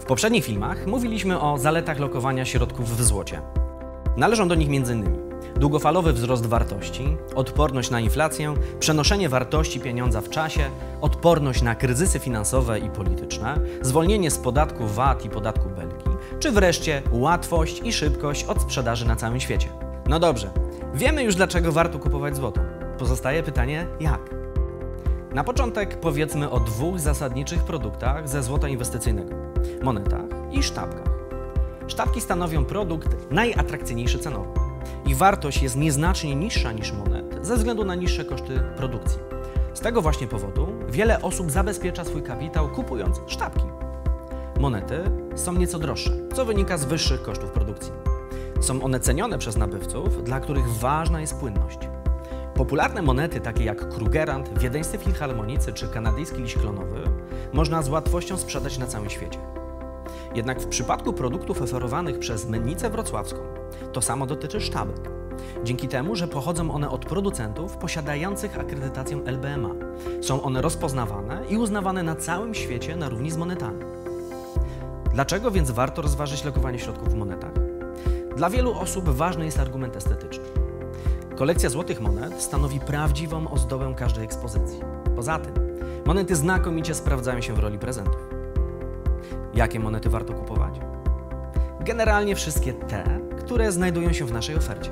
W poprzednich filmach mówiliśmy o zaletach lokowania środków w złocie. Należą do nich m.in. długofalowy wzrost wartości, odporność na inflację, przenoszenie wartości pieniądza w czasie, odporność na kryzysy finansowe i polityczne, zwolnienie z podatku VAT i podatku Belki, czy wreszcie łatwość i szybkość od sprzedaży na całym świecie. No dobrze, wiemy już dlaczego warto kupować złoto. Pozostaje pytanie jak? Na początek powiedzmy o dwóch zasadniczych produktach ze złota inwestycyjnego: monetach i sztabkach. Sztabki stanowią produkt najatrakcyjniejszy cenowo. Ich wartość jest nieznacznie niższa niż monet ze względu na niższe koszty produkcji. Z tego właśnie powodu wiele osób zabezpiecza swój kapitał kupując sztabki. Monety są nieco droższe, co wynika z wyższych kosztów produkcji. Są one cenione przez nabywców, dla których ważna jest płynność. Popularne monety takie jak Krugerrand, wiedeńscy filharmonicy czy kanadyjski liść klonowy można z łatwością sprzedać na całym świecie. Jednak w przypadku produktów oferowanych przez Mennicę Wrocławską to samo dotyczy sztabek. Dzięki temu, że pochodzą one od producentów posiadających akredytację LBMA, są one rozpoznawane i uznawane na całym świecie na równi z monetami. Dlaczego więc warto rozważyć lokowanie środków w monetach? Dla wielu osób ważny jest argument estetyczny. Kolekcja złotych monet stanowi prawdziwą ozdobę każdej ekspozycji. Poza tym, monety znakomicie sprawdzają się w roli prezentów. Jakie monety warto kupować? Generalnie wszystkie te, które znajdują się w naszej ofercie.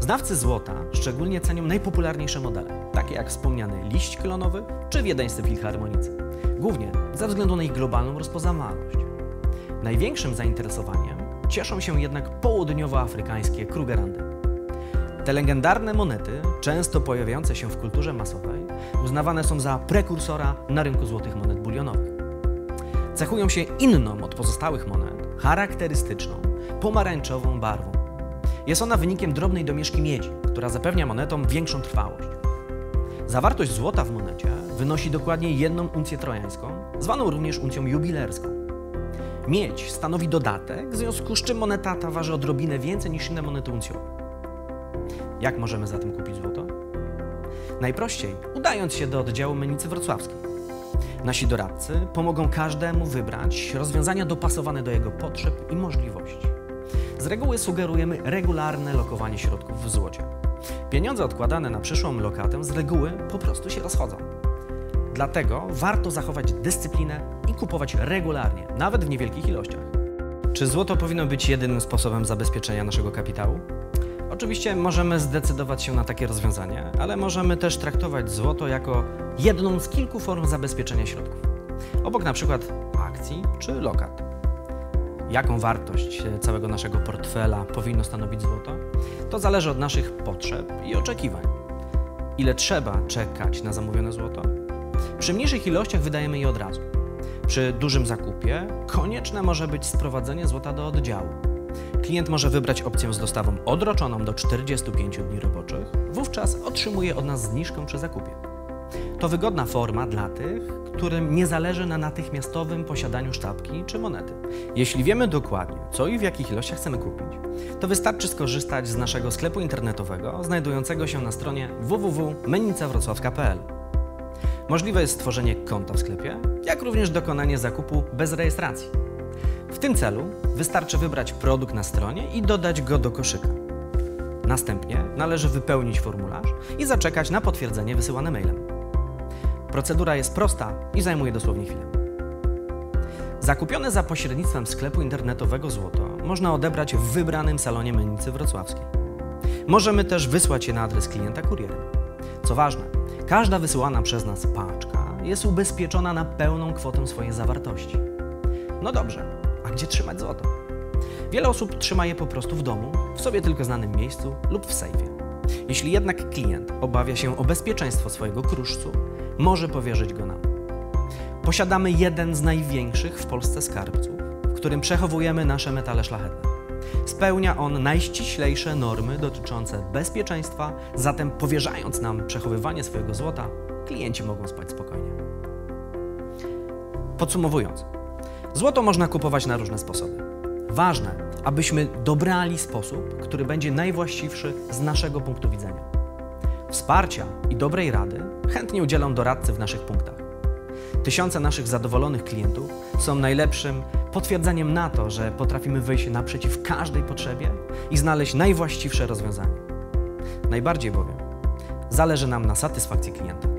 Znawcy złota szczególnie cenią najpopularniejsze modele, takie jak wspomniany liść klonowy czy wiedeńscy filharmonicy, głównie ze względu na ich globalną rozpoznawalność. Największym zainteresowaniem cieszą się jednak południowoafrykańskie Krugerandy. Te legendarne monety, często pojawiające się w kulturze masowej, uznawane są za prekursora na rynku złotych monet bulionowych. Cechują się inną od pozostałych monet, charakterystyczną, pomarańczową barwą. Jest ona wynikiem drobnej domieszki miedzi, która zapewnia monetom większą trwałość. Zawartość złota w monecie wynosi dokładnie jedną uncję trojańską, zwaną również uncją jubilerską. Miedź stanowi dodatek, w związku z czym moneta ta waży odrobinę więcej niż inne monety uncjowe. Jak możemy zatem kupić złoto? Najprościej, udając się do oddziału Mennicy Wrocławskiej. Nasi doradcy pomogą każdemu wybrać rozwiązania dopasowane do jego potrzeb i możliwości. Z reguły sugerujemy regularne lokowanie środków w złocie. Pieniądze odkładane na przyszłą lokatę z reguły po prostu się rozchodzą. Dlatego warto zachować dyscyplinę i kupować regularnie, nawet w niewielkich ilościach. Czy złoto powinno być jedynym sposobem zabezpieczenia naszego kapitału? Oczywiście możemy zdecydować się na takie rozwiązanie, ale możemy też traktować złoto jako jedną z kilku form zabezpieczenia środków. Obok na przykład akcji czy lokat. Jaką wartość całego naszego portfela powinno stanowić złoto? To zależy od naszych potrzeb i oczekiwań. Ile trzeba czekać na zamówione złoto? Przy mniejszych ilościach wydajemy je od razu. Przy dużym zakupie konieczne może być sprowadzenie złota do oddziału. Klient może wybrać opcję z dostawą odroczoną do 45 dni roboczych, wówczas otrzymuje od nas zniżkę przy zakupie. To wygodna forma dla tych, którym nie zależy na natychmiastowym posiadaniu sztabki czy monety. Jeśli wiemy dokładnie, co i w jakich ilościach chcemy kupić, to wystarczy skorzystać z naszego sklepu internetowego znajdującego się na stronie www.mennicawrocławska.pl. Możliwe jest stworzenie konta w sklepie, jak również dokonanie zakupu bez rejestracji. W tym celu wystarczy wybrać produkt na stronie i dodać go do koszyka. Następnie należy wypełnić formularz i zaczekać na potwierdzenie wysyłane mailem. Procedura jest prosta i zajmuje dosłownie chwilę. Zakupione za pośrednictwem sklepu internetowego złoto można odebrać w wybranym salonie mennicy wrocławskiej. Możemy też wysłać je na adres klienta kurierem. Co ważne, każda wysyłana przez nas paczka jest ubezpieczona na pełną kwotę swojej zawartości. No dobrze, a gdzie trzymać złoto? Wiele osób trzyma je po prostu w domu, w sobie tylko znanym miejscu lub w sejfie. Jeśli jednak klient obawia się o bezpieczeństwo swojego kruszcu, może powierzyć go nam. Posiadamy jeden z największych w Polsce skarbców, w którym przechowujemy nasze metale szlachetne. Spełnia on najściślejsze normy dotyczące bezpieczeństwa, zatem powierzając nam przechowywanie swojego złota, klienci mogą spać spokojnie. Podsumowując, Złoto można kupować na różne sposoby. Ważne, abyśmy dobrali sposób, który będzie najwłaściwszy z naszego punktu widzenia. Wsparcia i dobrej rady chętnie udzielą doradcy w naszych punktach. Tysiące naszych zadowolonych klientów są najlepszym potwierdzeniem na to, że potrafimy wyjść naprzeciw każdej potrzebie i znaleźć najwłaściwsze rozwiązanie. Najbardziej bowiem zależy nam na satysfakcji klienta.